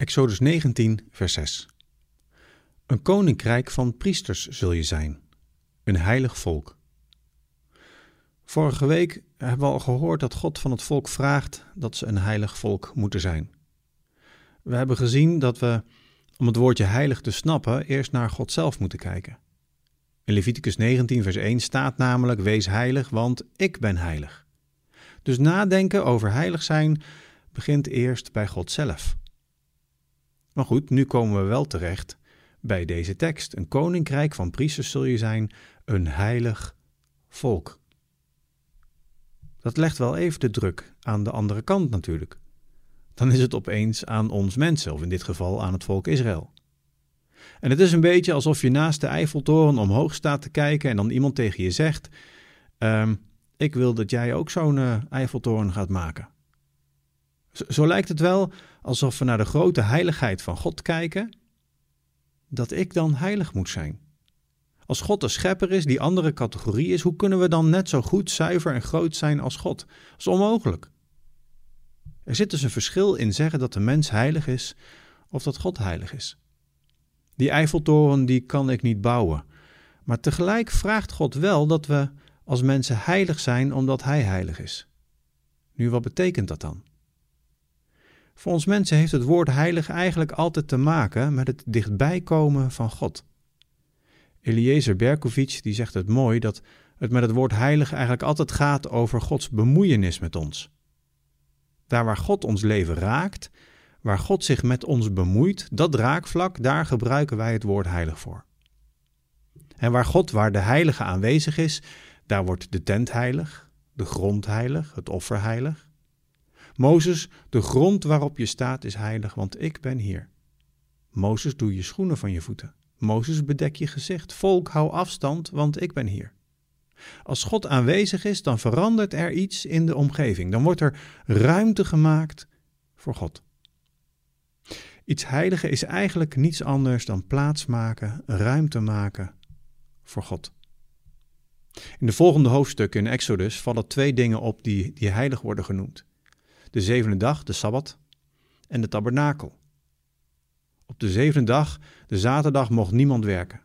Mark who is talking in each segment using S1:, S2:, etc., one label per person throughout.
S1: Exodus 19, vers 6. Een koninkrijk van priesters zul je zijn, een heilig volk. Vorige week hebben we al gehoord dat God van het volk vraagt dat ze een heilig volk moeten zijn. We hebben gezien dat we, om het woordje heilig te snappen, eerst naar God zelf moeten kijken. In Leviticus 19, vers 1 staat namelijk: Wees heilig, want ik ben heilig. Dus nadenken over heilig zijn begint eerst bij God zelf. Maar goed, nu komen we wel terecht bij deze tekst. Een koninkrijk van priesters zul je zijn, een heilig volk. Dat legt wel even de druk aan de andere kant natuurlijk. Dan is het opeens aan ons mensen, of in dit geval aan het volk Israël. En het is een beetje alsof je naast de Eiffeltoren omhoog staat te kijken en dan iemand tegen je zegt: ehm, Ik wil dat jij ook zo'n uh, Eiffeltoren gaat maken. Zo, lijkt het wel alsof we naar de grote heiligheid van God kijken, dat ik dan heilig moet zijn. Als God de schepper is, die andere categorie is, hoe kunnen we dan net zo goed, zuiver en groot zijn als God? Dat is onmogelijk. Er zit dus een verschil in zeggen dat de mens heilig is of dat God heilig is. Die Eiffeltoren die kan ik niet bouwen. Maar tegelijk vraagt God wel dat we als mensen heilig zijn omdat Hij heilig is. Nu, wat betekent dat dan? Voor ons mensen heeft het woord heilig eigenlijk altijd te maken met het dichtbij komen van God. Eliezer Berkovic die zegt het mooi dat het met het woord heilig eigenlijk altijd gaat over Gods bemoeienis met ons. Daar waar God ons leven raakt, waar God zich met ons bemoeit, dat raakvlak, daar gebruiken wij het woord heilig voor. En waar God, waar de heilige aanwezig is, daar wordt de tent heilig, de grond heilig, het offer heilig. Mozes, de grond waarop je staat is heilig, want ik ben hier. Mozes, doe je schoenen van je voeten. Mozes, bedek je gezicht. Volk, hou afstand, want ik ben hier. Als God aanwezig is, dan verandert er iets in de omgeving. Dan wordt er ruimte gemaakt voor God. Iets heiligen is eigenlijk niets anders dan plaats maken, ruimte maken voor God. In de volgende hoofdstukken in Exodus vallen twee dingen op die, die heilig worden genoemd de zevende dag, de Sabbat, en de tabernakel. Op de zevende dag, de zaterdag, mocht niemand werken.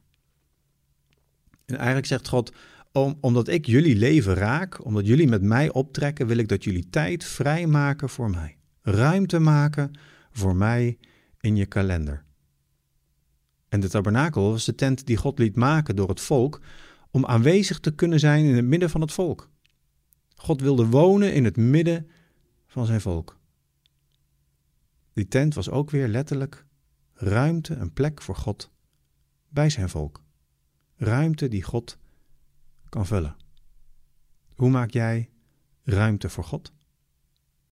S1: En eigenlijk zegt God, om, omdat ik jullie leven raak, omdat jullie met mij optrekken, wil ik dat jullie tijd vrijmaken voor mij. Ruimte maken voor mij in je kalender. En de tabernakel was de tent die God liet maken door het volk om aanwezig te kunnen zijn in het midden van het volk. God wilde wonen in het midden van zijn volk. Die tent was ook weer letterlijk ruimte, een plek voor God bij zijn volk. Ruimte die God kan vullen. Hoe maak jij ruimte voor God?